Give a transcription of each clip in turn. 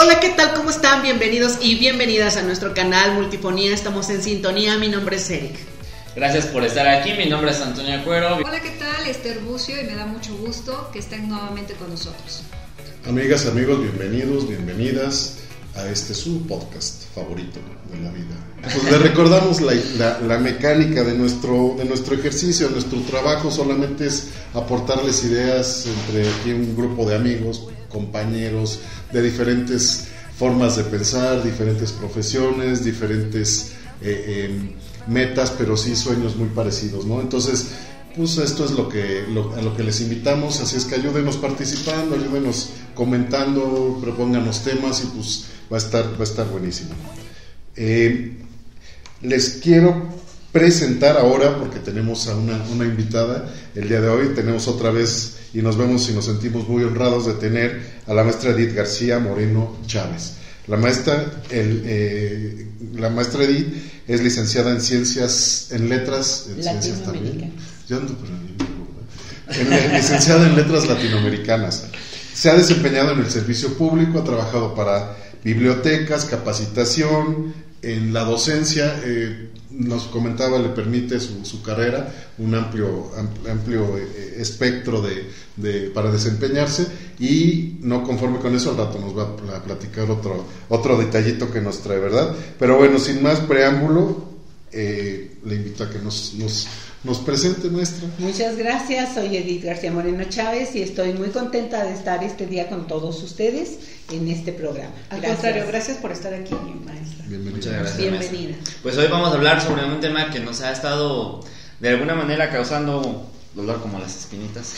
Hola, ¿qué tal? ¿Cómo están? Bienvenidos y bienvenidas a nuestro canal Multifonía. Estamos en sintonía. Mi nombre es Eric. Gracias por estar aquí. Mi nombre es Antonio Cuero. Hola, ¿qué tal? Esther Bucio y me da mucho gusto que estén nuevamente con nosotros. Amigas, amigos, bienvenidos, bienvenidas a este su podcast favorito de la vida. Pues le recordamos la, la, mecánica de nuestro, de nuestro ejercicio, nuestro trabajo solamente es aportarles ideas entre aquí un grupo de amigos, compañeros de diferentes formas de pensar, diferentes profesiones, diferentes eh, em, metas, pero sí sueños muy parecidos, ¿no? Entonces, pues esto es lo que, a lo que les invitamos, así es que ayúdenos participando, ayúdenos comentando, propónganos temas y pues va a estar, va a estar buenísimo. Eh, les quiero presentar ahora, porque tenemos a una, una, invitada el día de hoy, tenemos otra vez y nos vemos y nos sentimos muy honrados de tener a la maestra Edith García Moreno Chávez. La maestra, el, eh, la maestra Edith es licenciada en ciencias, en letras, en ciencias también. Yo ando en, licenciada en letras latinoamericanas. Se ha desempeñado en el servicio público, ha trabajado para bibliotecas, capacitación, en la docencia, eh, nos comentaba, le permite su, carrera un amplio, amplio eh, espectro de, para desempeñarse y no conforme con eso, al rato nos va a platicar otro, otro detallito que nos trae, ¿verdad? Pero bueno, sin más preámbulo, eh, le invito a que nos, nos, nos presente, maestra. Muchas gracias, soy Edith García Moreno Chávez y estoy muy contenta de estar este día con todos ustedes en este programa. Al contrario, gracias por estar aquí, maestra. Bienvenida. Muchas gracias. Bienvenida. Pues hoy vamos a hablar sobre un tema que nos ha estado de alguna manera causando dolor como las espinitas,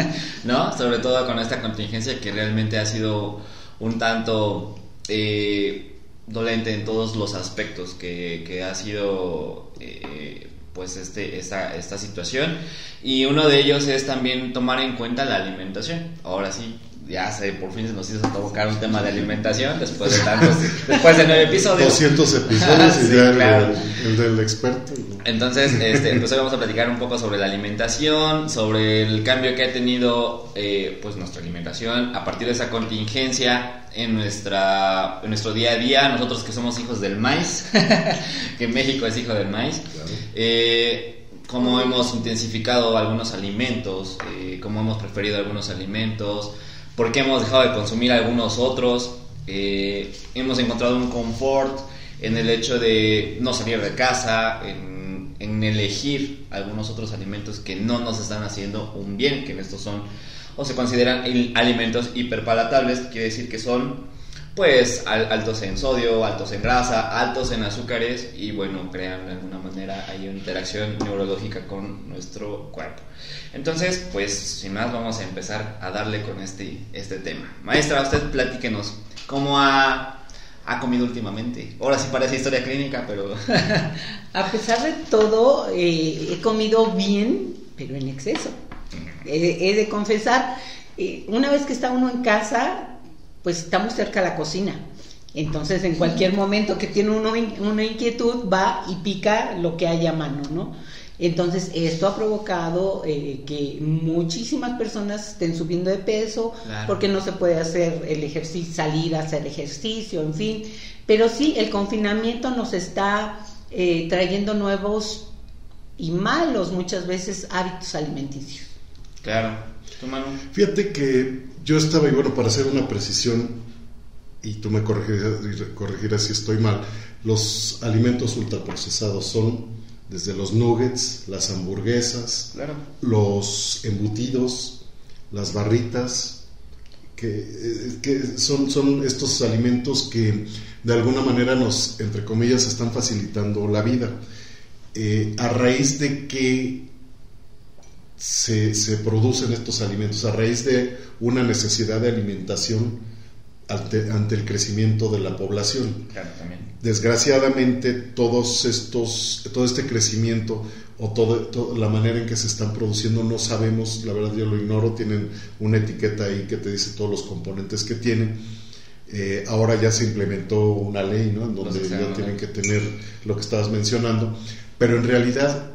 ¿no? Sobre todo con esta contingencia que realmente ha sido un tanto eh, dolente en todos los aspectos que, que ha sido eh, pues este, esta, esta situación y uno de ellos es también tomar en cuenta la alimentación. Ahora sí, ya se, por fin se nos hizo tocar un tema de alimentación después de tantos, después de nueve episodios. 200 episodios y ya el, del experto. Entonces, este, pues hoy vamos a platicar un poco sobre la alimentación, sobre el cambio que ha tenido eh, pues nuestra alimentación a partir de esa contingencia en, nuestra, en nuestro día a día, nosotros que somos hijos del maíz, que México es hijo del maíz. Eh, cómo hemos intensificado algunos alimentos, eh, cómo hemos preferido algunos alimentos, por qué hemos dejado de consumir algunos otros. Eh, hemos encontrado un confort en el hecho de no salir de casa, en, elegir algunos otros alimentos que no nos están haciendo un bien, que en estos son o se consideran alimentos hiperpalatables, quiere decir que son pues altos en sodio, altos en grasa, altos en azúcares y bueno, crean de alguna manera hay una interacción neurológica con nuestro cuerpo. Entonces, pues sin más vamos a empezar a darle con este, este tema. Maestra, usted platíquenos, ¿cómo ha, ha comido últimamente? Ahora sí parece historia clínica, pero... a pesar de todo, eh, he comido bien, pero en exceso. He, de confesar, eh, una vez que está uno en casa, pues estamos cerca de la cocina. Entonces, en cualquier momento que tiene uno una inquietud, va y pica lo que haya a mano, ¿no? Entonces, esto ha provocado eh, que muchísimas personas estén subiendo de peso porque no se puede hacer el ejercicio, salir a hacer ejercicio, en fin. Pero sí, el confinamiento nos está eh, trayendo nuevos y malos muchas veces hábitos alimenticios. Claro. Fíjate que yo estaba, y bueno, para hacer una precisión, y tú me corregirás, si estoy mal, los alimentos ultraprocesados son desde los nuggets, las hamburguesas, los embutidos, las barritas, que, que, son, son estos alimentos que de alguna manera nos, entre comillas, están facilitando la vida. Eh, a raíz de que se, se, producen estos alimentos a raíz de una necesidad de alimentación ante, el crecimiento de la población. Desgraciadamente, todos estos, todo este crecimiento o toda la manera en que se están produciendo no sabemos, la verdad yo lo ignoro, tienen una etiqueta ahí que te dice todos los componentes que tienen. Eh, ahora ya se implementó una ley, ¿no? En donde ya tienen que tener lo que estabas mencionando, pero en realidad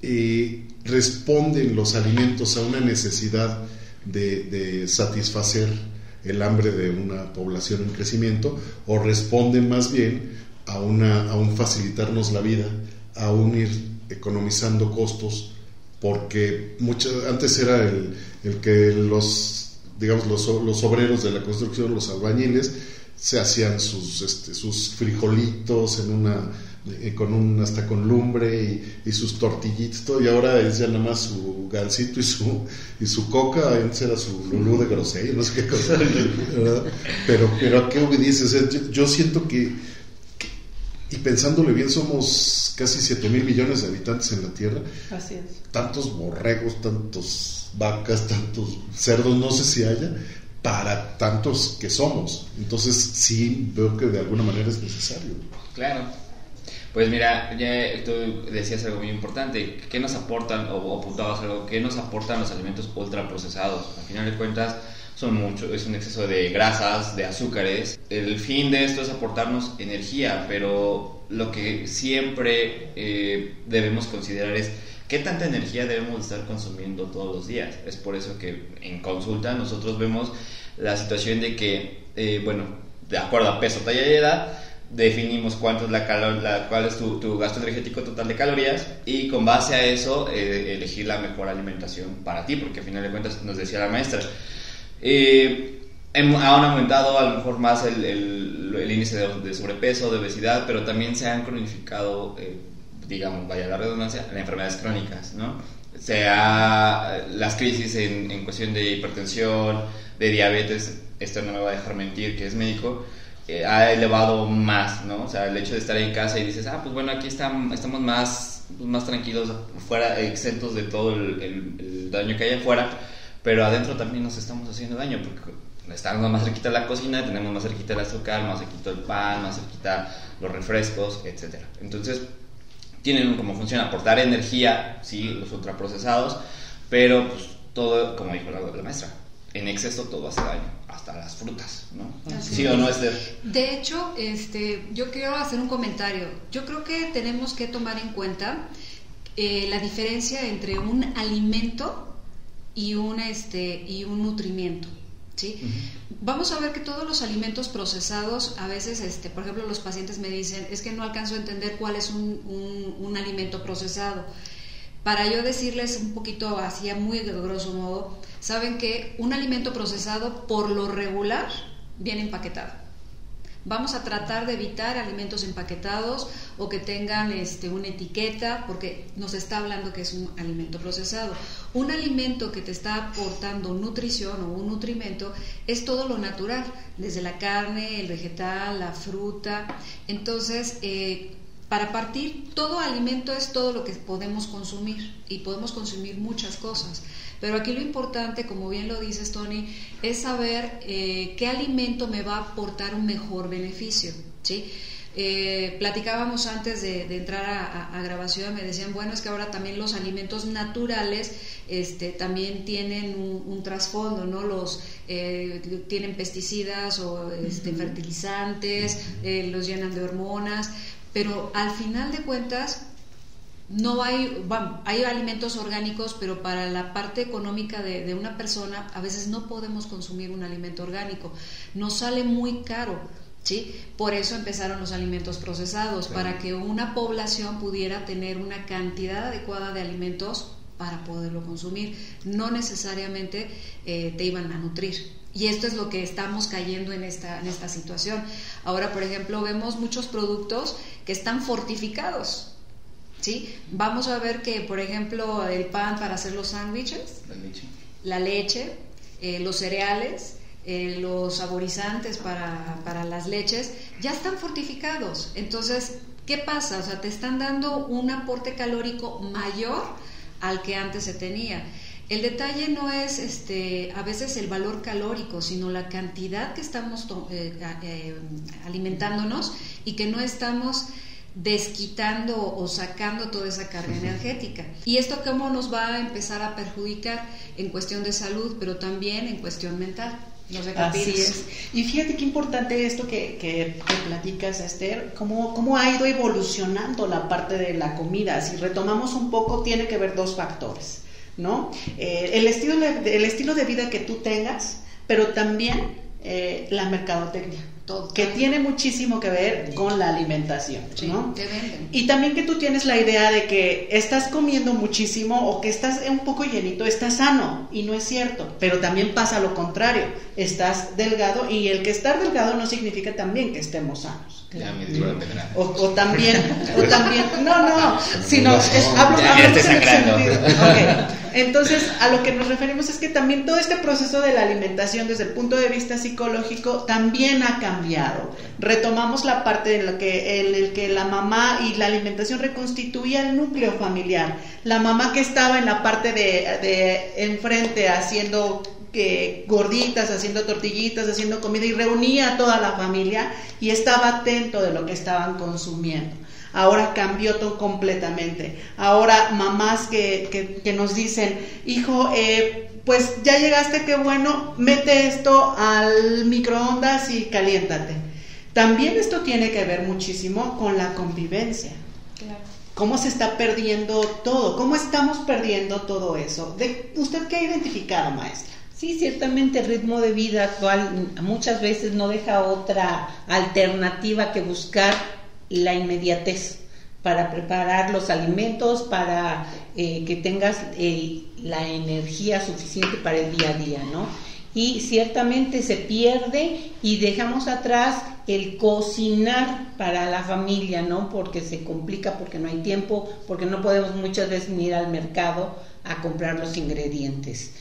eh, responden los alimentos a una necesidad de, satisfacer el hambre de una población en crecimiento o responde más bien a, una, a un facilitarnos la vida, a un ir economizando costos, porque mucho, antes era el, el que los, digamos, los, los obreros de la construcción, los albañiles, se hacían sus, este, sus frijolitos en una eh, con un hasta con lumbre y, sus tortillitos todo, y ahora es ya nada más su gansito y su y su coca antes era su lulú de grosella no sé qué cosa pero pero a qué obedece yo, yo, siento que, y pensándole bien somos casi 7 mil millones de habitantes en la tierra. Así es. tantos borregos tantos vacas tantos cerdos no sé si haya para tantos que somos. Entonces sí veo que de alguna manera es necesario. Claro pues mira, ya tú decías algo muy importante. ¿Qué nos aportan, o apuntabas algo, qué nos aportan los alimentos ultraprocesados? Al final de cuentas, son mucho, es un exceso de grasas, de azúcares. El fin de esto es aportarnos energía, pero lo que siempre eh, debemos considerar es qué tanta energía debemos estar consumiendo todos los días. Es por eso que en consulta nosotros vemos la situación de que, eh, bueno, de acuerdo a peso, talla y edad, definimos cuánto es la, la cuál es tu, gasto energético total de calorías y con base a eso eh, elegir la mejor alimentación para ti, porque al final de cuentas nos decía la maestra. Eh, han aumentado a lo mejor más el, el, índice de, sobrepeso, de obesidad, pero también se han cronificado, eh, digamos, vaya la redundancia, las enfermedades crónicas, ¿no? Sea las crisis en, en cuestión de hipertensión, de diabetes, esto no me va a dejar mentir que es médico, eh, ha elevado más, ¿no? O sea, el hecho de estar en casa y dices, ah, pues bueno, aquí estamos, estamos más, pues más tranquilos, fuera, exentos de todo el, daño que hay afuera, pero adentro también nos estamos haciendo daño, porque estamos más cerquita de la cocina, tenemos más cerquita el azúcar, más cerquita el pan, más cerquita los refrescos, etc. Entonces, tienen como función aportar energía, sí, los ultraprocesados, pero pues todo, como dijo la, la maestra, en exceso todo hace daño hasta las frutas, ¿no? ¿Sí o no, De hecho, este, yo quiero hacer un comentario. Yo creo que tenemos que tomar en cuenta eh, la diferencia entre un alimento y un, este, y un nutrimiento. ¿Sí? Vamos a ver que todos los alimentos procesados, a veces, este, por ejemplo, los pacientes me dicen, es que no alcanzo a entender cuál es un, un, un alimento procesado. Para yo decirles un poquito así, a muy grosso modo, saben que un alimento procesado por lo regular viene empaquetado. Vamos a tratar de evitar alimentos empaquetados o que tengan este, una etiqueta porque nos está hablando que es un alimento procesado. Un alimento que te está aportando nutrición o un nutrimento es todo lo natural, desde la carne, el vegetal, la fruta. Entonces, eh, para partir, todo alimento es todo lo que podemos consumir y podemos consumir muchas cosas. Pero aquí lo importante, como bien lo dices Tony, es saber eh, qué alimento me va a aportar un mejor beneficio. ¿sí? Eh, platicábamos antes de, entrar a, grabación, me decían, bueno, es que ahora también los alimentos naturales este, también tienen un, trasfondo, ¿no? Los eh, tienen pesticidas o este, fertilizantes, los llenan de hormonas, pero al final de cuentas no hay, hay alimentos orgánicos, pero para la parte económica de, una persona a veces no podemos consumir un alimento orgánico. Nos sale muy caro. ¿Sí? Por eso empezaron los alimentos procesados, para que una población pudiera tener una cantidad adecuada de alimentos para poderlo consumir. No necesariamente eh, te iban a nutrir. Y esto es lo que estamos cayendo en esta, en esta situación. Ahora, por ejemplo, vemos muchos productos que están fortificados. ¿sí? Vamos a ver que, por ejemplo, el pan para hacer los sándwiches, la leche, eh, los cereales, eh, los saborizantes para, para, las leches, ya están fortificados. Entonces, ¿qué pasa? O sea, te están dando un aporte calórico mayor al que antes se tenía. El detalle no es este, a veces el valor calórico, sino la cantidad que estamos eh, alimentándonos y que no estamos desquitando o sacando toda esa carga energética. ¿Y esto cómo nos va a empezar a perjudicar en cuestión de salud, pero también en cuestión mental? Así es. Y fíjate qué importante esto que, que, platicas, Esther, cómo, cómo ha ido evolucionando la parte de la comida. Si retomamos un poco, tiene que ver dos factores, ¿no? Eh, el, estilo de, el estilo de vida que tú tengas, pero también eh, la mercadotecnia, Total. que tiene muchísimo que ver con la alimentación, Sí, ¿no? te venden. Y también que tú tienes la idea de que estás comiendo muchísimo o que estás un poco llenito, estás sano y no es cierto, pero también pasa lo contrario, estás delgado y el que estar delgado no significa también que estemos sanos. Ya me dio la pena. O, o también, o también, no, no, sino es, hablo, Ya, ya hablamos estoy en el sangrando. sentido. Ok. Entonces, a lo que nos referimos es que también todo este proceso de la alimentación desde el punto de vista psicológico también ha cambiado. Retomamos la parte en la que, en el que la mamá y la alimentación reconstituía el núcleo familiar. La mamá que estaba en la parte de, de enfrente haciendo que gorditas, haciendo tortillitas, haciendo comida y reunía a toda la familia y estaba atento de lo que estaban consumiendo. Ahora cambió todo completamente. Ahora mamás que, que- que nos dicen, hijo, eh, pues ya llegaste, qué bueno, mete esto al microondas y caliéntate. También esto tiene que ver muchísimo con la convivencia Claro. cómo se está perdiendo todo, cómo estamos perdiendo todo eso. De, ¿Usted qué ha identificado, maestra? Sí, ciertamente el ritmo de vida actual muchas veces no deja otra alternativa que buscar la inmediatez para preparar los alimentos, para eh, que tengas eh, la energía suficiente para el día a día, ¿no? Y ciertamente se pierde y dejamos atrás el cocinar para la familia, ¿no? Porque se complica, porque no hay tiempo, porque no podemos muchas veces ir al mercado a comprar los ingredientes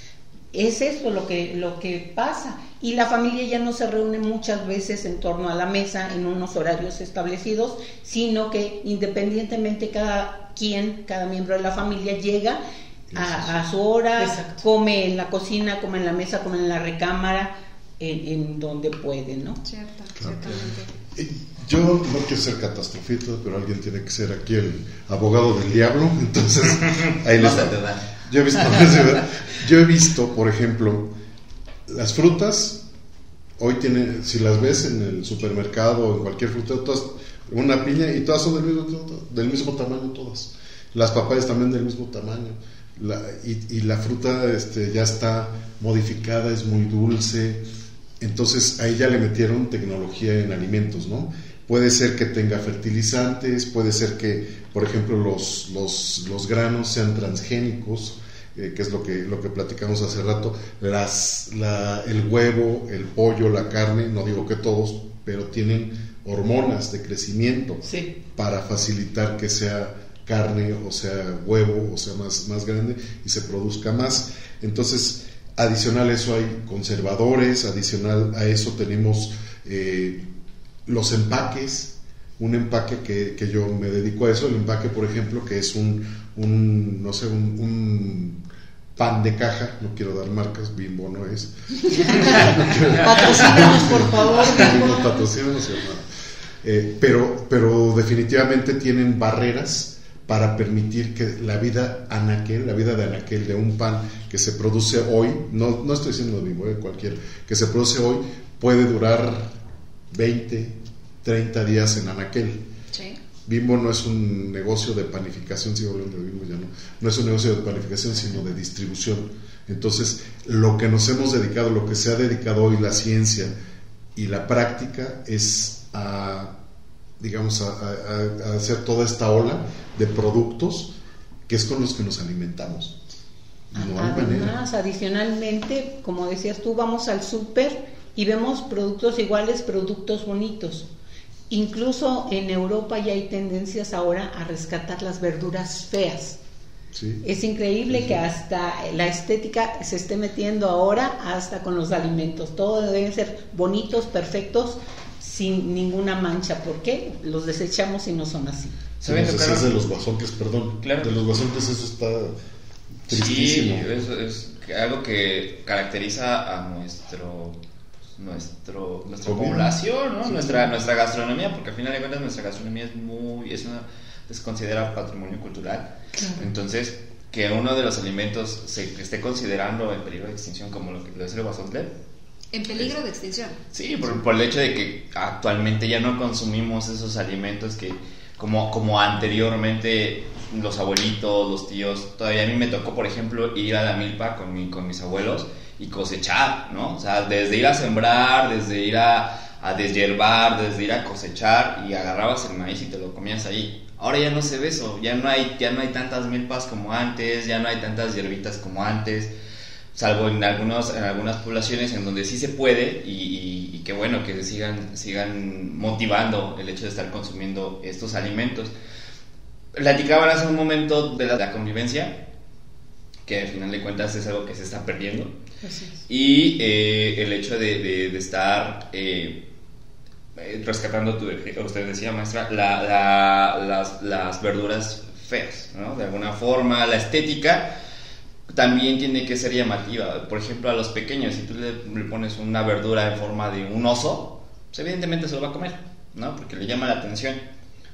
es eso lo que, lo que pasa. Y la familia ya no se reúne muchas veces en torno a la mesa en unos horarios establecidos, sino que independientemente cada quien, cada miembro de la familia llega a, a su hora, Exacto. come en la cocina, come en la mesa, come en la recámara, en, en donde puede, ¿no? Cierta, Claro. ciertamente. Y Yo no quiero ser catastrofista, pero alguien tiene que ser aquí el abogado del diablo, entonces ahí les va. Yo he visto, por ejemplo, las frutas, hoy tiene, si las ves en el supermercado o en cualquier fruta, todas, una piña y todas son del mismo, del mismo tamaño todas. Las papayas también del mismo tamaño. Y, y la fruta este, ya está modificada, es muy dulce. Entonces ahí ya le metieron tecnología en alimentos, ¿no? Puede ser que tenga fertilizantes, puede ser que, por ejemplo, los, los, los granos sean transgénicos, eh, que es lo que, lo que platicamos hace rato. Las, la- el huevo, el pollo, la carne, no digo que todos, pero tienen hormonas de crecimiento Sí. para facilitar que sea carne o sea huevo o sea más, más grande y se produzca más. Entonces, adicional a eso hay conservadores, adicional a eso tenemos eh, los empaques, un empaque que, que yo me dedico a eso, el empaque por ejemplo que es un, un no sé, un, un pan de caja, no quiero dar marcas, bimbo no es, Patrocínanos, por favor. Bimbo, patrocínanos, hermano. Eh, pero, pero definitivamente tienen barreras para permitir que la vida anaquel, la vida de anaquel, de un pan que se produce hoy, no, no estoy diciendo de mi cualquier, que se produce hoy, puede durar 20, 30 días en anaquel. Bimbo no es un negocio de panificación, sigo hablando de Bimbo ya no, no es un negocio de panificación, sino de distribución. Entonces, lo que nos hemos dedicado, lo que se ha dedicado hoy la ciencia y la práctica es a, digamos, a, hacer toda esta ola de productos que es con los que nos alimentamos. Además, adicionalmente, como decías tú, vamos al súper y vemos productos iguales, productos bonitos. Incluso en Europa ya hay tendencias ahora a rescatar las verduras feas. ¿sí? Es increíble que hasta la estética se esté metiendo ahora hasta con los alimentos. Todo deben ser bonitos, perfectos, sin ninguna mancha. ¿Por qué? Los desechamos y no son así. Si ¿Saben nos tocar- decías de los guasonques, perdón. Claro. De los guasonques eso está Sí, tristísimo. es, es algo que caracteriza a nuestro nuestro nuestra población, ¿no? Sí. Nuestra nuestra gastronomía, porque al final de cuentas nuestra gastronomía es muy es una es considerada patrimonio cultural. Entonces, que uno de los alimentos se esté considerando en peligro de extinción como lo que lo es el guasontle, En peligro de extinción. Sí, por, por el hecho de que actualmente ya no consumimos esos alimentos que como, como anteriormente los abuelitos, los tíos. Todavía a mí me tocó, por ejemplo, ir a la milpa con, mi, con mis abuelos y cosechar, ¿no? O sea, desde ir a sembrar, desde ir a, a deshiervar, desde ir a cosechar y agarrabas el maíz y te lo comías ahí. Ahora ya no se ve eso, ya no hay, ya no hay tantas milpas como antes, ya no hay tantas hierbitas como antes, salvo en, algunos, en algunas poblaciones en donde sí se puede y, y, qué bueno que sigan, sigan motivando el hecho de estar consumiendo estos alimentos. Platicaban hace un momento de la, convivencia, que al final de cuentas es algo que se está perdiendo, y eh, el hecho de, de, estar... Eh, eh, rescatando tu, usted decía maestra, las, las, verduras feas, ¿no? De alguna forma, la estética también tiene que ser llamativa. Por ejemplo, a los pequeños, si tú le, pones una verdura en forma de un oso, pues evidentemente se lo va a comer, ¿no? Porque le llama la atención.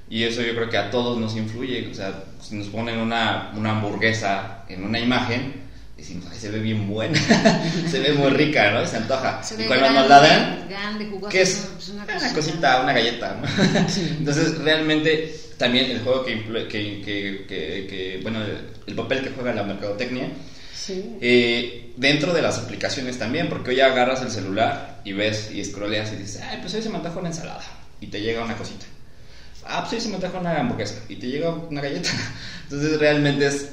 Y eso yo creo que a todos nos influye. O sea, si nos ponen una, una hamburguesa en una imagen, decimos, se ve bien buena, se ve muy rica, ¿no? Se antoja. Se y cuando nos la dan, ¿qué es? una, cosita, una galleta, ¿no? Entonces, realmente, también el juego que, que, que, que, bueno, el, papel que juega la mercadotecnia, eh, dentro de las aplicaciones también, porque hoy agarras el celular y ves y scrolleas y dices, ay, pues hoy se me antoja una ensalada, y te llega una cosita. Ah, pues hoy se me antoja una hamburguesa, y te llega una galleta. Entonces, realmente es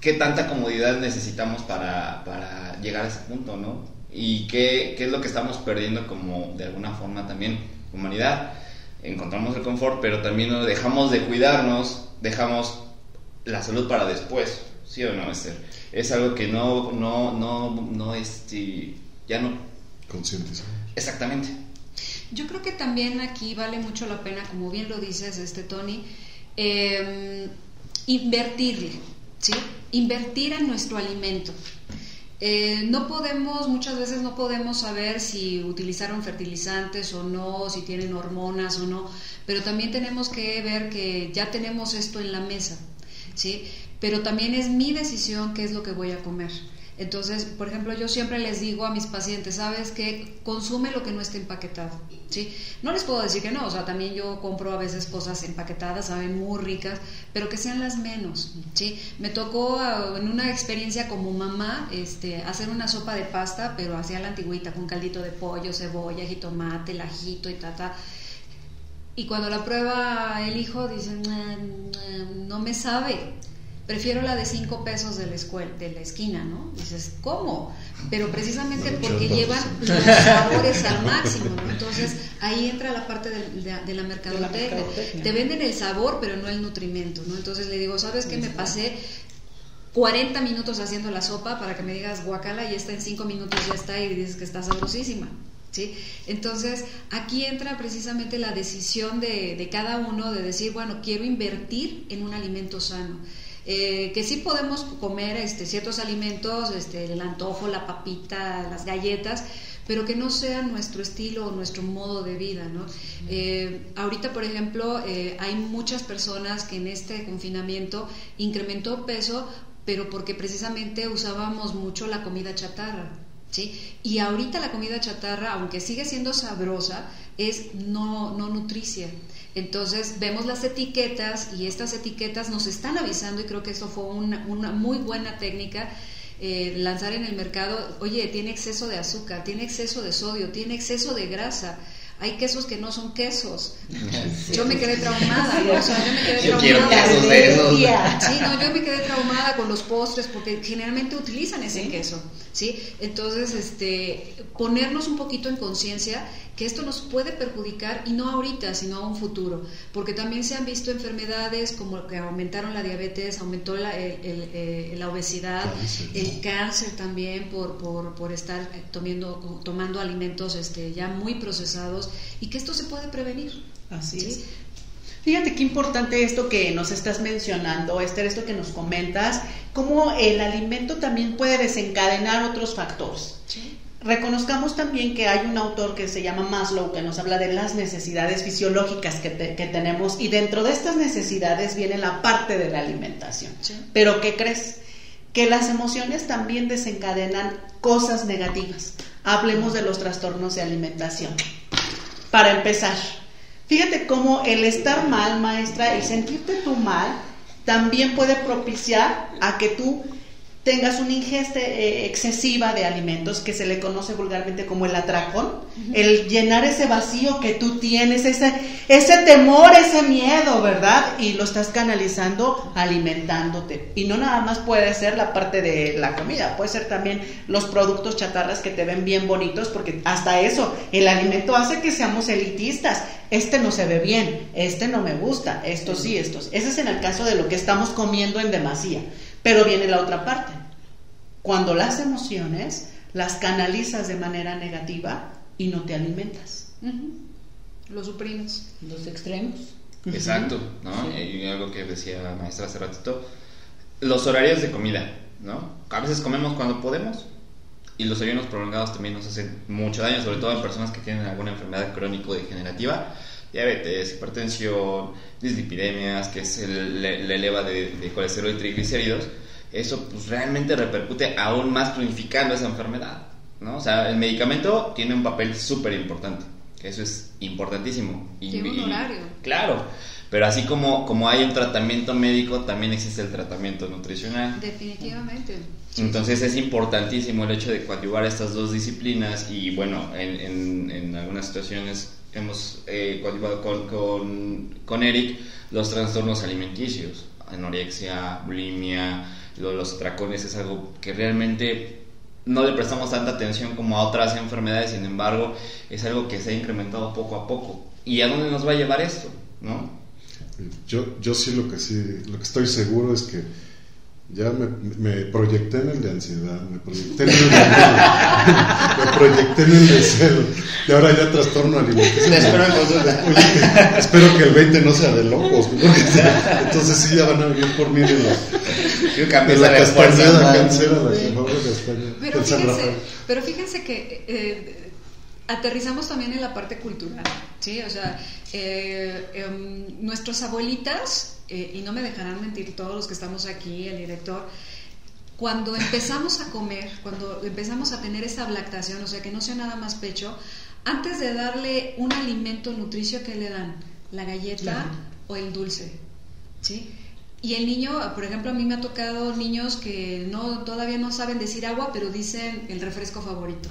qué tanta comodidad necesitamos para, para llegar a ese punto, ¿no? Y qué, qué, es lo que estamos perdiendo como de alguna forma también humanidad. Encontramos el confort, pero también nos dejamos de cuidarnos, dejamos la salud para después, ¿sí o no, Esther? Es algo que no, no, no, no, este, ya no... Conscientes. Exactamente. Yo creo que también aquí vale mucho la pena, como bien lo dices, este Tony, eh, invertirle, ¿sí? Invertir en nuestro alimento. Eh, no podemos, muchas veces no podemos saber si utilizaron fertilizantes o no, si tienen hormonas o no, pero también tenemos que ver que ya tenemos esto en la mesa, ¿sí? Pero también es mi decisión qué es lo que voy a comer. Entonces, por ejemplo, yo siempre les digo a mis pacientes, sabes que consume lo que no esté empaquetado, ¿sí? No les puedo decir que no, o sea, también yo compro a veces cosas empaquetadas, saben, muy ricas, pero que sean las menos, ¿sí? Me tocó ah, en una experiencia como mamá, este, hacer una sopa de pasta, pero hacía la antigüita, con caldito de pollo, cebolla, jitomate, lajito y tata. Y cuando la prueba el hijo, dice, no me sabe, prefiero la de cinco pesos de la, escuela, de la esquina, ¿no? Dices, ¿cómo? Pero precisamente porque llevan los sabores al máximo, ¿no? Entonces ahí entra la parte de, la mercadotecnia. Te venden el sabor, pero no el nutrimento, ¿no? Entonces le digo, ¿sabes qué? Me pasé 40 minutos haciendo la sopa para que me digas guacala y esta en cinco minutos ya está y dices que está sabrosísima. ¿Sí? Entonces, aquí entra precisamente la decisión de, de cada uno de decir, bueno, quiero invertir en un alimento sano. Eh, que sí podemos comer este, ciertos alimentos, este, el antojo, la papita, las galletas, pero que no sea nuestro estilo o nuestro modo de vida. ¿no? Eh, ahorita, por ejemplo, eh, hay muchas personas que en este confinamiento incrementó peso, pero porque precisamente usábamos mucho la comida chatarra. ¿sí? Y ahorita la comida chatarra, aunque sigue siendo sabrosa, es no, no nutricia. Entonces vemos las etiquetas y estas etiquetas nos están avisando y creo que eso fue una, muy buena técnica. Eh, lanzar en el mercado, oye, tiene exceso de azúcar, tiene exceso de sodio, tiene exceso de grasa hay quesos que no son quesos. Yo me quedé traumada, ¿no? o sea, yo me quedé traumada. Sí, no, yo me quedé traumada con los postres porque generalmente utilizan ese queso, ¿sí? Entonces, este, ponernos un poquito en conciencia que esto nos puede perjudicar y no ahorita, sino a un futuro, porque también se han visto enfermedades como que aumentaron la diabetes, aumentó la, eh, la obesidad, el cáncer también por, por, por estar tomando, tomando alimentos este, ya muy procesados y que esto se puede prevenir. Así es. Fíjate qué importante esto que nos estás mencionando, Esther, esto que nos comentas, cómo el alimento también puede desencadenar otros factores. ¿Sí? Reconozcamos también que hay un autor que se llama Maslow que nos habla de las necesidades fisiológicas que, tenemos y dentro de estas necesidades viene la parte de la alimentación. Pero ¿qué crees? Que las emociones también desencadenan cosas negativas. Hablemos de los trastornos de alimentación. Para empezar, Fíjate cómo el estar mal, maestra, el sentirte tú mal, también puede propiciar a que tú tengas una ingesta eh, excesiva de alimentos que se le conoce vulgarmente como el atracón, el llenar ese vacío que tú tienes, ese, ese temor, ese miedo, ¿verdad? Y lo estás canalizando alimentándote. Y no nada más puede ser la parte de la comida, puede ser también los productos chatarras que te ven bien bonitos, porque hasta eso, el alimento hace que seamos elitistas. Este no se ve bien, este no me gusta, esto sí, esto. Ese es en el caso de lo que estamos comiendo en demasía. Pero viene la otra parte. Cuando las emociones las canalizas de manera negativa y no te alimentas. Los suprimes. Los extremos. Exacto, ¿no? Y algo que decía la maestra hace ratito, los horarios de comida, ¿no? A veces comemos cuando podemos y los ayunos prolongados también nos hacen mucho daño, sobre todo en personas que tienen alguna enfermedad crónico-degenerativa, diabetes, hipertensión, dislipidemias, que es el, le, eleva de, de colesterol y triglicéridos eso pues realmente repercute aún más cronificando esa enfermedad, ¿no? O sea, el medicamento tiene un papel súper importante, eso es importantísimo. Y, tiene un horario. claro, pero así como, como hay un tratamiento médico, también existe el tratamiento nutricional. Definitivamente. Entonces es importantísimo el hecho de coadyuvar estas dos disciplinas y bueno, en, en, algunas situaciones hemos eh, coadyuvado con, con, con Eric los trastornos alimenticios, anorexia, bulimia, lo los tracones es algo que realmente no le prestamos tanta atención como a otras enfermedades, sin embargo, es algo que se ha incrementado poco a poco. ¿Y a dónde nos va a llevar esto? ¿No? Yo, yo sí lo que sí, lo que estoy seguro es que ya me, me, proyecté en el de ansiedad, me proyecté en el de me proyecté en el de celo, y ahora ya trastorno alimenticio. espero, espero que el 20 no sea de locos, entonces sí ya van a venir por mí de la, de la castañeda cancera, la pero, fíjense, pero fíjense que eh, aterrizamos también en la parte cultural, ¿sí? O sea, eh, em, nuestras abuelitas, eh, y no me dejarán mentir todos los que estamos aquí, el director, cuando empezamos a comer, cuando empezamos a tener esa lactación, o sea, que no sea nada más pecho, antes de darle un alimento nutricio, que le dan? La galleta o el dulce, ¿sí? Y el niño, por ejemplo, a mí me ha tocado niños que no todavía no saben decir agua, pero dicen el refresco favorito.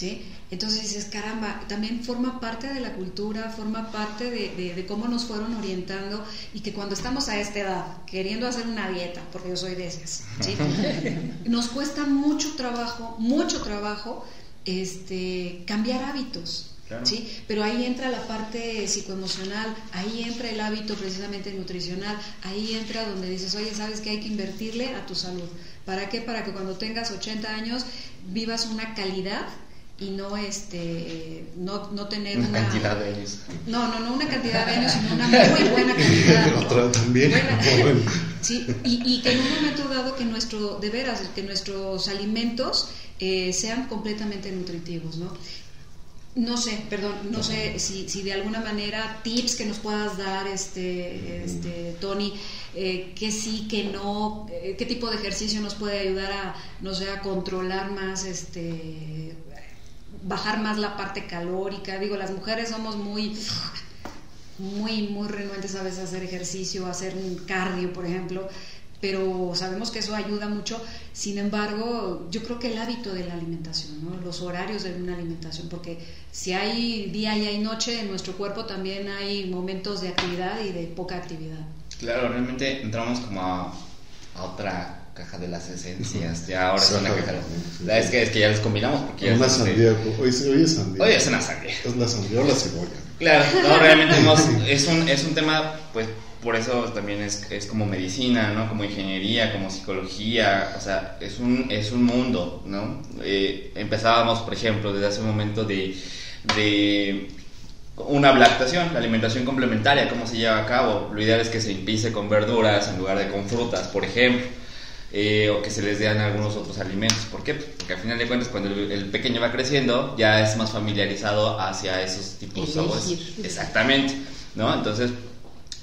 ¿Sí? Entonces dices, caramba, también forma parte de la cultura, forma parte de, cómo nos fueron orientando y que cuando estamos a esta edad queriendo hacer una dieta, porque yo soy de esas, ¿sí? nos cuesta mucho trabajo, mucho trabajo este, cambiar hábitos. ¿sí? Pero ahí entra la parte psicoemocional, ahí entra el hábito precisamente nutricional, ahí entra donde dices, oye, sabes que hay que invertirle a tu salud. ¿Para qué? Para que cuando tengas 80 años vivas una calidad y no este no, no tener una, cantidad de años. No no no una cantidad de años sino una muy buena otra también. Sí y, y, que en un momento dado que nuestro de veras que nuestros alimentos eh, sean completamente nutritivos no no sé, perdón, no sé si, si, de alguna manera tips que nos puedas dar, este, este Tony, eh, que sí, que no, eh, qué tipo de ejercicio nos puede ayudar a, no sé, a controlar más, este, bajar más la parte calórica. Digo, las mujeres somos muy, muy, muy renuentes a veces a hacer ejercicio, a hacer cardio, por ejemplo pero sabemos que eso ayuda mucho. Sin embargo, yo creo que el hábito de la alimentación, los horarios de una alimentación, porque si hay día y hay noche, en nuestro cuerpo también hay momentos de actividad y de poca actividad. Claro, realmente entramos como a, otra caja de las esencias, ya ahora es una caja de... Es que, es que ya les combinamos porque ya Una sandía, hoy, hoy, es sandía. Hoy es una sandía. Es la sandía o la cebolla. Claro, no, realmente es, un, es un tema pues por eso también es, es, como medicina, ¿no? Como ingeniería, como psicología, o sea, es un, es un mundo, ¿no? Eh, empezábamos, por ejemplo, desde hace un momento de, de una lactación, la alimentación complementaria, cómo se lleva a cabo. Lo ideal es que se empiece con verduras en lugar de con frutas, por ejemplo. Eh, o que se les den algunos otros alimentos. ¿Por qué? Porque al final de cuentas, cuando el, pequeño va creciendo, ya es más familiarizado hacia esos tipos de sabores. Exactamente, ¿no? Entonces,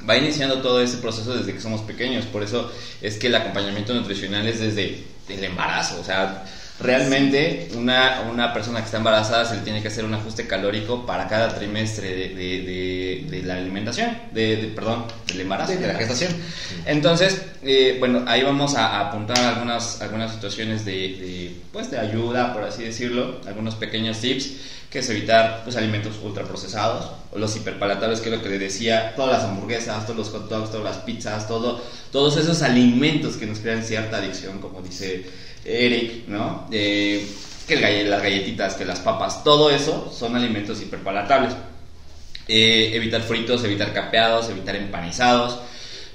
va iniciando todo ese proceso desde que somos pequeños. Por eso es que el acompañamiento nutricional es desde el embarazo. O sea, Realmente, una, una persona que está embarazada se le tiene que hacer un ajuste calórico para cada trimestre de, de- de- de la alimentación, de, perdón, del embarazo, de, la gestación. Entonces, eh, bueno, ahí vamos a, a apuntar algunas, algunas situaciones de, pues, de ayuda, por así decirlo, algunos pequeños tips, que es evitar pues, alimentos ultraprocesados, o los hiperpalatables, que es lo que le decía, todas las hamburguesas, todos los hot dogs, todas las pizzas, todo, todos esos alimentos que nos crean cierta adicción, como dice Eric, ¿no? Eh, que el las galletitas, que las papas, todo eso son alimentos hiperpalatables. Eh, evitar fritos, evitar capeados, evitar empanizados.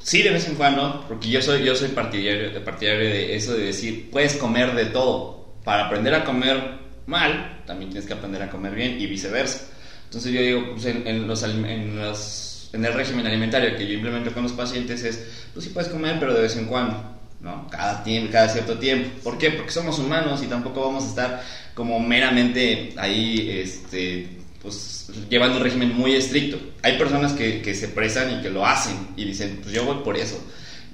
Sí, de vez en cuando, porque yo soy, yo soy partidario, partidario de eso de decir, puedes comer de todo. Para aprender a comer mal, también tienes que aprender a comer bien y viceversa. Entonces yo digo, pues en, en los, en, los- en el régimen alimentario que yo implemento con los pacientes es, pues sí puedes comer, pero de vez en cuando, ¿no? Cada, tiempo, cada cierto tiempo. ¿Por qué? Porque somos humanos y tampoco vamos a estar como meramente ahí, este, pues llevando un régimen muy estricto. Hay personas que, se presan y que lo hacen y dicen, pues yo voy por eso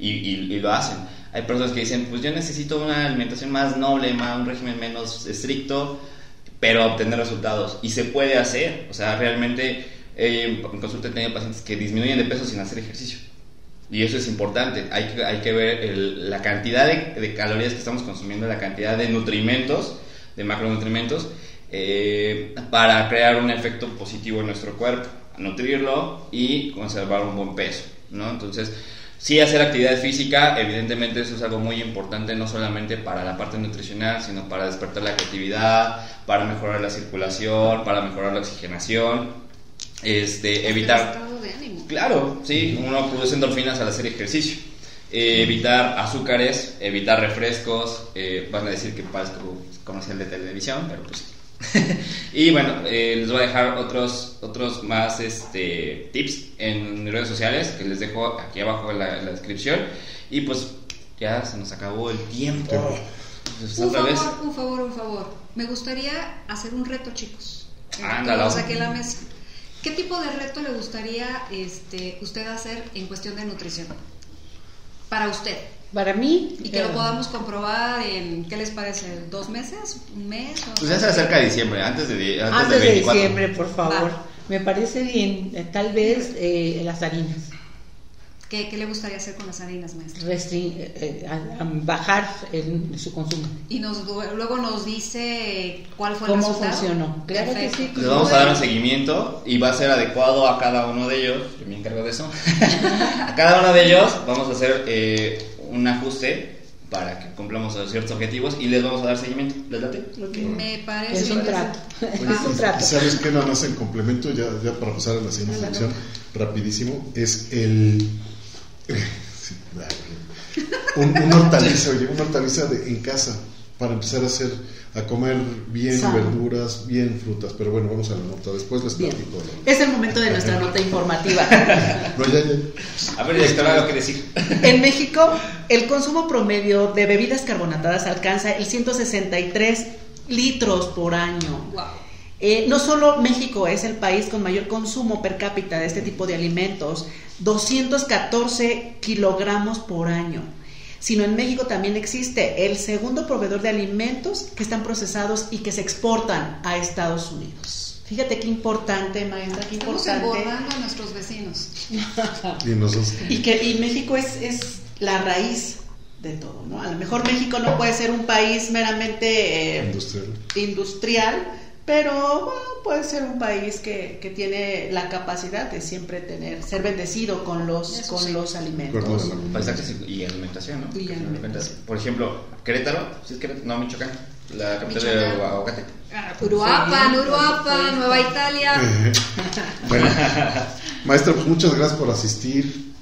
y lo hacen. Hay personas que dicen, pues yo necesito una alimentación más noble, más, un régimen menos estricto, pero obtener resultados. Y se puede hacer. O sea, realmente eh, en consulta he tenido pacientes que disminuyen de peso sin hacer ejercicio. Y eso es importante. Hay que, hay que ver el- la cantidad de, de calorías que estamos consumiendo, la cantidad de nutrimentos, de macronutrimentos, eh, para crear un efecto positivo en nuestro cuerpo. Nutrirlo y conservar un buen peso. ¿no? Entonces, sí hacer actividad física, evidentemente eso es algo muy importante, no solamente para la parte nutricional, sino para despertar la creatividad, para mejorar la circulación, para mejorar la oxigenación. Este, evitar... Claro, sí, uno produce endorfinas al hacer ejercicio. Eh, evitar azúcares, evitar refrescos, eh, van a decir que parezco comercial de televisión, pero pues sí. y bueno, eh, les voy a dejar otros, otros más este, tips en mis redes sociales que les dejo aquí abajo en la, en la descripción. Y pues ya se nos acabó el tiempo. Pues, Un otra vez. favor, un favor, un favor. Me gustaría hacer un reto, chicos. Ándale. Todos aquí la mesa. ¿Qué tipo de reto le gustaría este, usted hacer en cuestión de nutrición? Para usted. Para mí. Y que lo eh, podamos comprobar en, ¿qué les parece? ¿Dos meses? ¿Un mes? O Pues ya se acerca diciembre, antes de, antes Antes de 24. diciembre, por favor. Va. Me parece bien. eh, Tal vez eh, las harinas. ¿Qué, qué le gustaría hacer con las harinas, maestra? Eh, eh, a- a bajar el- su consumo. Y nos, luego nos dice cuál fue el ¿Cómo resultado. funcionó? Claro que sí. Les vamos a dar un seguimiento y va a ser adecuado a cada uno de ellos. Yo me encargo de eso. a cada uno de ellos vamos a hacer eh, un ajuste para que cumplamos ciertos objetivos y les vamos a dar seguimiento. ¿Les late? Me parece. Es un trato. Es un trato. Y sabes que nada más en complemento, ya, ya para pasar a la siguiente sección, rapidísimo, es el. un, un hortaliza, oye, un hortaliza de, en casa para empezar a hacer, a comer bien Sano. verduras, bien frutas. Pero bueno, vamos a la nota, después les platico. ¿no? Es el momento de nuestra nota informativa. No, ya, ya. A ver, directora, algo que decir. En México, el consumo promedio de bebidas carbonatadas alcanza el 163 litros por año. Wow. Eh, no solo México es el país con mayor consumo per cápita de este tipo de alimentos, 214 kilogramos por año, sino en México también existe el segundo proveedor de alimentos que están procesados y que se exportan a Estados Unidos. Fíjate qué importante, maestra, qué Estamos importante. engordando a nuestros vecinos. Y nosotros. Y que y México es, es la raíz de todo, ¿no? A lo mejor México no puede ser un país meramente eh, Industrial. industrial, pero bueno, puede ser un país que, que tiene la capacidad de siempre tener, ser bendecido con los, Eso con sí. los alimentos. de la- Paisajes y alimentación, ¿no? Y alimentación. Por ejemplo, Querétaro, ¿sí es Querétaro? No, Michoacán, la capital de aguacate. Ah, Uruapan, Uruapan. Nueva Italia. Bueno, maestra, pues muchas gracias por asistir,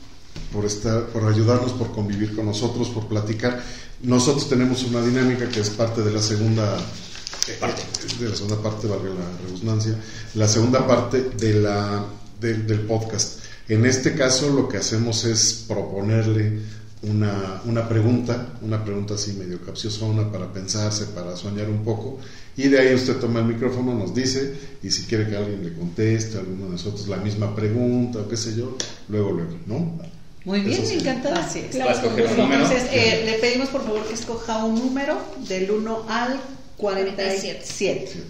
por estar, por ayudarnos, por convivir con nosotros, por platicar. Nosotros tenemos una dinámica que es parte de la segunda parte, de la segunda parte, valga la redundancia, la segunda parte de la del- del podcast. En este caso, lo que hacemos es proponerle una, una pregunta, una pregunta así medio capciosona para pensarse, para soñar un poco, y de ahí usted toma el micrófono, nos dice, y si quiere que alguien le conteste, a alguno de nosotros la misma pregunta, o qué sé yo, luego, luego, ¿no? Muy bien, Eso sí. encantada. Así es. Claro. Entonces, eh, le pedimos por favor que escoja un número del 1 al 47.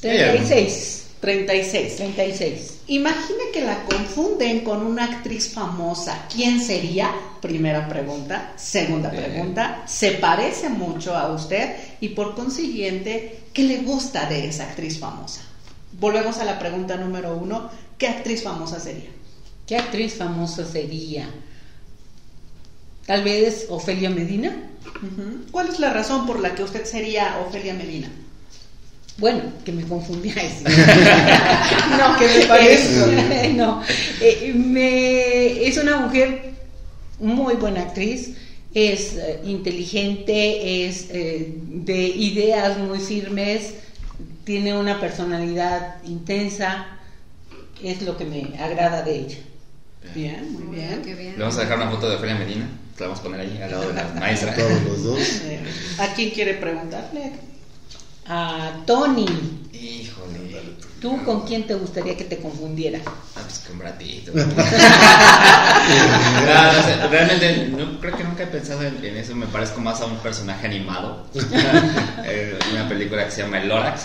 36. 36. 36. Imagine que la confunden con una actriz famosa. ¿Quién sería? Primera pregunta. Segunda pregunta. ¿Se parece mucho a usted? Y por consiguiente, ¿qué le gusta de esa actriz famosa? Volvemos a la pregunta número uno. ¿Qué actriz famosa sería? ¿Qué actriz famosa sería? Tal vez Ofelia Medina. ¿Cuál es la razón por la que usted sería Ofelia Medina? Bueno, que me confundí. No, que me parece. No, eh, me- es una mujer muy buena actriz, es eh, inteligente, es eh, de ideas muy firmes, tiene una personalidad intensa, es lo que me agrada de ella. Bien, muy bien. Qué bien. Le vamos a dejar una foto de Ofelia Medina. La vamos a poner ahí al lado de la maestra. Todos los dos. ¿A quién quiere preguntarle? A Tony, Híjole. ¿Tú con quién te gustaría que te confundiera? Ah, pues con Brad Pitt. No, no sé, realmente no, creo que nunca he pensado en, en eso. Me parezco más a un personaje animado. Eh, una película que se llama El Lorax.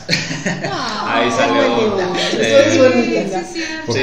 Ahí salió. Eso eh, es bonito. Sí, sí, sí. ¿Por, Sí.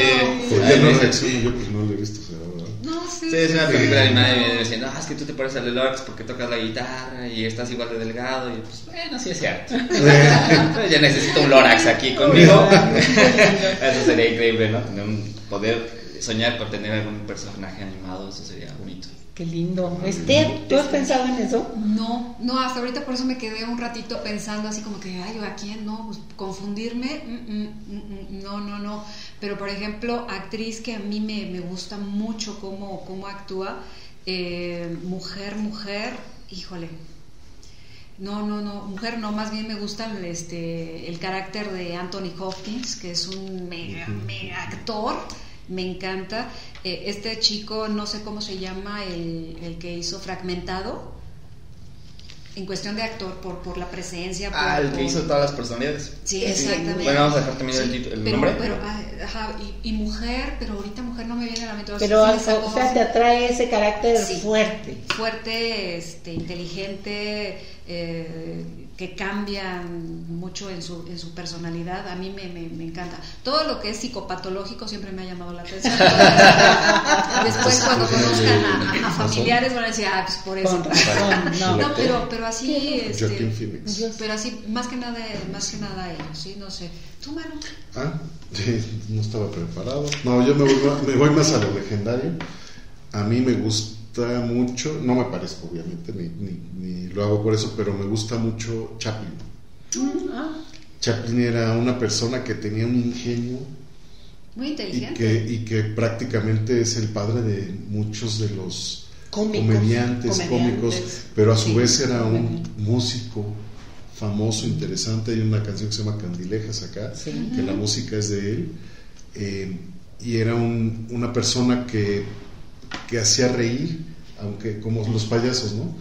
¿por qué Ahí no dice- reacciono yo? Pues no lo he visto, o sea, ¿verdad? No, sí. Sí, es una película animada y me diciendo, ah, es que tú te pareces al de Lorax porque tocas la guitarra y estás igual de delgado. Y pues, bueno, sí es cierto. Pero ya necesito un Lorax aquí conmigo. eso sería increíble, ¿no? Tener un- poder soñar con tener algún personaje animado, eso sería bonito. Qué lindo. Esther, ¿tú has pensado en eso? No, no, hasta ahorita por eso me quedé un ratito pensando así como que, ay, ¿a quién? No, pues confundirme, mm, mm, mm, no, no, no. Pero por ejemplo, actriz que a mí me, me gusta mucho cómo, cómo actúa, eh, mujer, mujer, híjole. No, no, no, mujer no, más bien me gusta el, este, el carácter de Anthony Hopkins, que es un mega, mega actor, me encanta. Eh, este chico, no sé cómo se llama, el, el que hizo Fragmentado, en cuestión de actor, por, por la presencia. Por, Ah, el que por- hizo todas las personalidades. Sí, exactamente. Bueno, vamos a dejar también el, Sí, título- el pero, nombre. Pero, ah, ajá, y, y mujer, pero ahorita mujer no me viene a la mente. Pero, o sea, te atrae ese carácter Sí. fuerte. fuerte, este, inteligente, eh, que cambian mucho en su, en su personalidad, a mí me, me, me encanta. Todo lo que es psicopatológico siempre me ha llamado la atención. Después cuando conozcan a, a familiares van a decir, ah, pues por eso. No. No, pero, pero así, este, pero así, más que nada, más que nada ellos, sí, no sé. Tú, mano. Ah, no estaba preparado. No, yo me voy, me voy más a lo legendario. A mí me gusta mucho, no me parezco obviamente, ni, ni, ni lo hago por eso, pero me gusta mucho Chaplin. Ah, Chaplin era una persona que tenía un ingenio Muy y inteligente. que, y que prácticamente es el padre de muchos de los Cómicos, comediantes, comediantes. cómicos, pero a su Sí, vez era un músico famoso, interesante. Hay una canción que se llama Candilejas acá, Sí. que la música es de él. eh, y era un- una persona que, que hacía reír, aunque como los payasos, ¿no?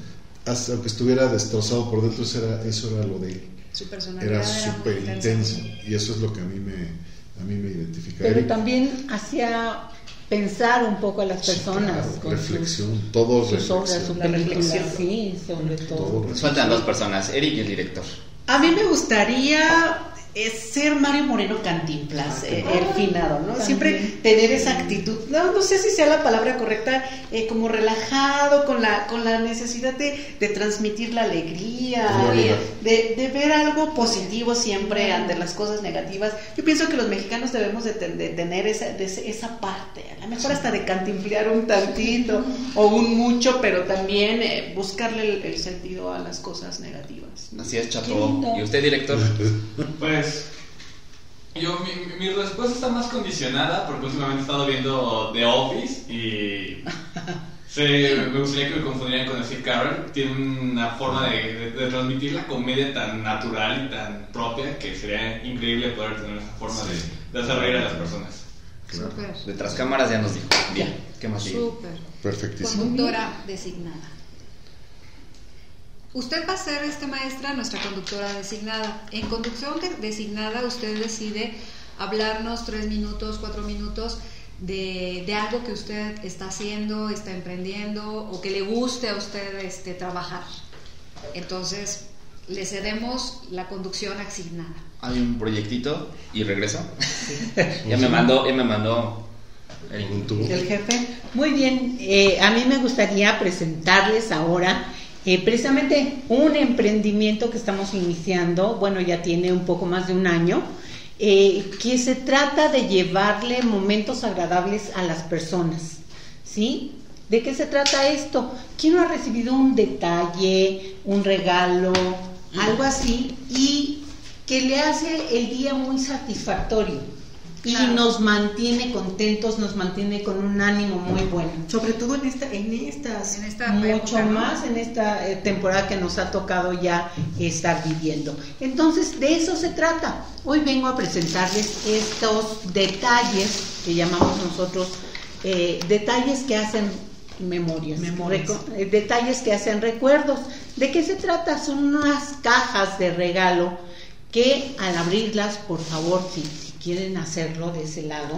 Hasta- aunque estuviera destrozado por dentro, eso era, eso era lo de él. Su personalidad Era súper intenso. Y eso es lo que a mí me, a mí me identifica. pero Eric, también hacía pensar un poco a las sí, personas claro, con sus- reflexión, todo sus, obras, reflexión. sus La películas, reflexión. sí, sobre todo. Todo reflexión. Faltan dos personas, Eric y el director. A mí me gustaría eh, ser Mario Moreno Cantinflas, eh, el finado, ¿no? También. Siempre tener esa actitud, no, no sé si sea la palabra correcta, eh, como relajado, con la, con la necesidad de, de transmitir la alegría, de, de ver algo positivo siempre ante las cosas negativas. Yo pienso que los mexicanos debemos de, ten- de tener esa, de esa parte, a lo mejor hasta de cantinflear un tantito o un mucho, pero también eh, buscarle el, el sentido a las cosas negativas. Así es, Chato. ¿Y usted, director? Pues yo mi, mi respuesta está más condicionada porque últimamente he estado viendo The Office y me gustaría que me confundieran con Steve Carell. Tiene una forma de, de- de transmitir la comedia tan natural y tan propia que sería increíble poder tener esa forma de, de hacer reír a las personas. Claro. Cámaras ya nos dijo. Bien, ¿qué más? Súper. Perfectísimo. Conductora designada. Usted va a ser, este maestra, nuestra conductora designada. En conducción de- designada, usted decide hablarnos tres minutos, cuatro minutos de, de algo que usted está haciendo, está emprendiendo o que le guste a usted este, trabajar. Entonces, le cedemos la conducción asignada. Hay un proyectito y regreso. ya me mandó, ya me mandó el, el jefe. Muy bien, eh, a mí me gustaría presentarles ahora eh, precisamente un emprendimiento que estamos iniciando, bueno, ya tiene un poco más de un año, eh, que se trata de llevarle momentos agradables a las personas, ¿sí? ¿De qué se trata esto? ¿Quién no ha recibido un detalle, un regalo, algo así, y que le hace el día muy satisfactorio? Y Claro. nos mantiene contentos, nos mantiene con un ánimo muy bueno. Sobre todo en esta, en estas. En esta Mucho época, ¿no? más en esta eh, temporada que nos ha tocado ya estar viviendo. Entonces, de eso se trata. Hoy vengo a presentarles estos detalles que llamamos nosotros eh, detalles que hacen memorias, Memorias. eh, detalles que hacen recuerdos. ¿De qué se trata? Son unas cajas de regalo que al abrirlas, por favor, si, si quieren hacerlo de ese lado,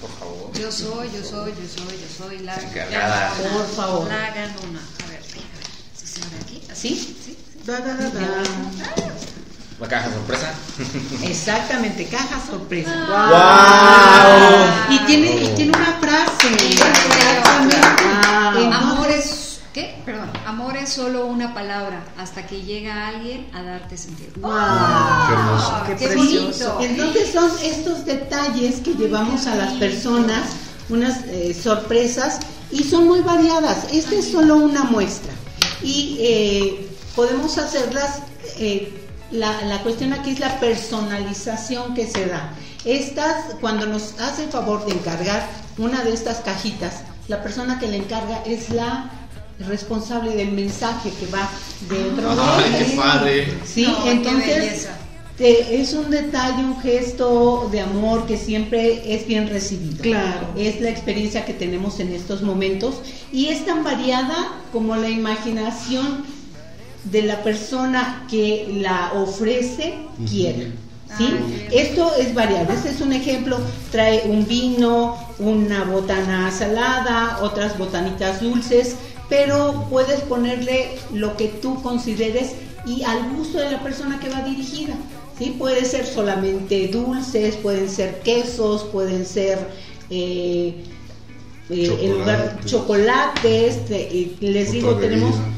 por favor. Yo soy, yo soy, yo soy, yo soy la Encargada. ganona. Por favor. La ganona. A ver, a ver. ¿Sí se aquí? ¿sí? Da, da, da, da. La caja sorpresa. Exactamente, caja sorpresa. Ah. Y tiene, y tiene una frase. Exactamente. Wow. Amor es, ¿qué? Perdón. Amor es solo una palabra hasta que llega alguien a darte sentido. Wow. Qué hermoso. Qué Qué precioso. bonito. Entonces son estos detalles que llevamos a las personas, unas eh, sorpresas, y son muy variadas. Esta es solo una muestra. Y eh, podemos hacerlas, eh, la, la cuestión aquí es la personalización que se da. Estas, cuando nos hace el favor de encargar una de estas cajitas, la persona que le encarga es la responsable del mensaje que va dentro de Ay, qué padre. Sí, No, entonces te- es un detalle, un gesto de amor que siempre es bien recibido. Claro. Es la experiencia que tenemos en estos momentos y es tan variada como la imaginación de la persona que la ofrece quiere. ¿sí? Ah. Esto es variable. Este es un ejemplo. Trae un vino, una botana salada, otras botanitas dulces, pero puedes ponerle lo que tú consideres y al gusto de la persona que va dirigida. ¿sí? Puede ser solamente dulces, pueden ser quesos, pueden ser... eh, eh, en lugar Chocolates. chocolates, te- y les digo, tenemos bebida.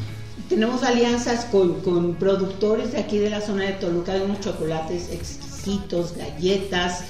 tenemos alianzas con, con productores de aquí de la zona de Toluca, de unos chocolates exquisitos, galletas,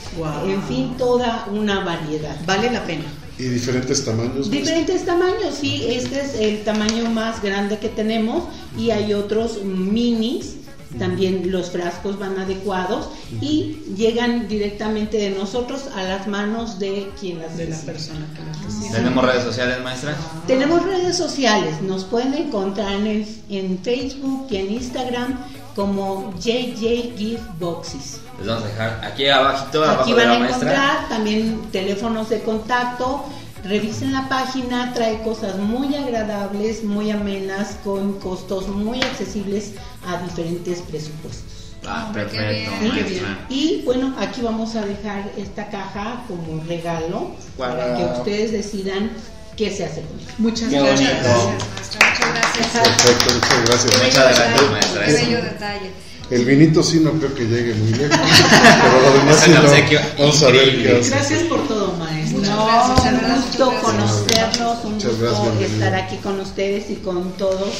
en fin, toda una variedad. Vale la pena. Y diferentes tamaños. Diferentes tamaños, sí, este es el tamaño más grande que tenemos y hay otros minis, también los frascos van adecuados y llegan directamente de nosotros a las manos de quien las De la persona que las recibe. Tenemos redes sociales, maestra. Tenemos redes sociales, nos pueden encontrar en, en Facebook y en Instagram como JJ Gift Boxes. Les vamos a dejar aquí abajito, abajo Aquí de van la a maestra. encontrar también teléfonos de contacto. Revisen la página, trae cosas muy agradables, muy amenas, con costos muy accesibles a diferentes presupuestos. Ah, perfecto. ¿sí? Y bueno, aquí vamos a dejar esta caja como regalo para que ustedes decidan qué se hace con ella. Muchas Qué gracias. maestra. Muchas gracias. Perfecto, muchas gracias. Qué Muchas gracias, maestra. Qué Eso. bello detalle. El vinito sí no creo que llegue muy lejos. Pero lo demás sí no. Vamos a ver qué hace. Gracias por todo, maestro. No, gracias, un gusto conocerlos, un Muchas gusto gracias, estar aquí con ustedes y con todos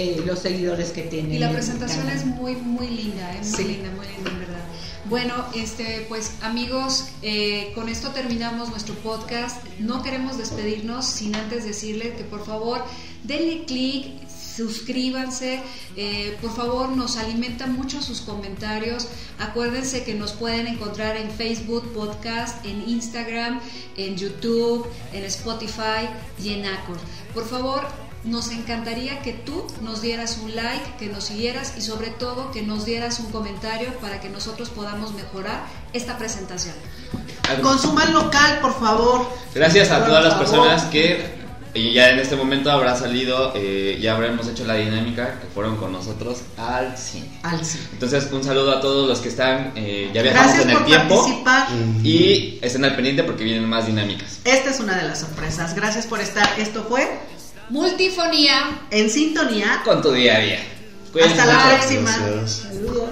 eh, los seguidores que tienen. Y la presentación es muy, muy linda, ¿eh? muy Sí. linda, muy linda, en verdad. Bueno, este, pues amigos, eh, con esto terminamos nuestro podcast. No queremos despedirnos sin antes decirles que por favor denle clic, suscríbanse, eh, por favor nos alimentan mucho sus comentarios. Acuérdense que nos pueden encontrar en Facebook Podcast, en Instagram, en YouTube, en Spotify y en Acor. Por favor, nos encantaría que tú nos dieras un like, que nos siguieras y sobre todo que nos dieras un comentario para que nosotros podamos mejorar esta presentación. Consuman local, por favor. Gracias a todas las personas que Y ya en este momento habrá salido, eh, ya habremos hecho la dinámica que fueron con nosotros al cine. Al cine. Entonces, un saludo a todos los que están, eh, ya viajamos Gracias en el por tiempo. participar. Y estén al pendiente porque vienen más dinámicas. Esta es una de las sorpresas. Gracias por estar. Esto fue Multifonía. En Sintonía. Con tu día a día. Cuídense Hasta la próxima. Gracias. Saludos.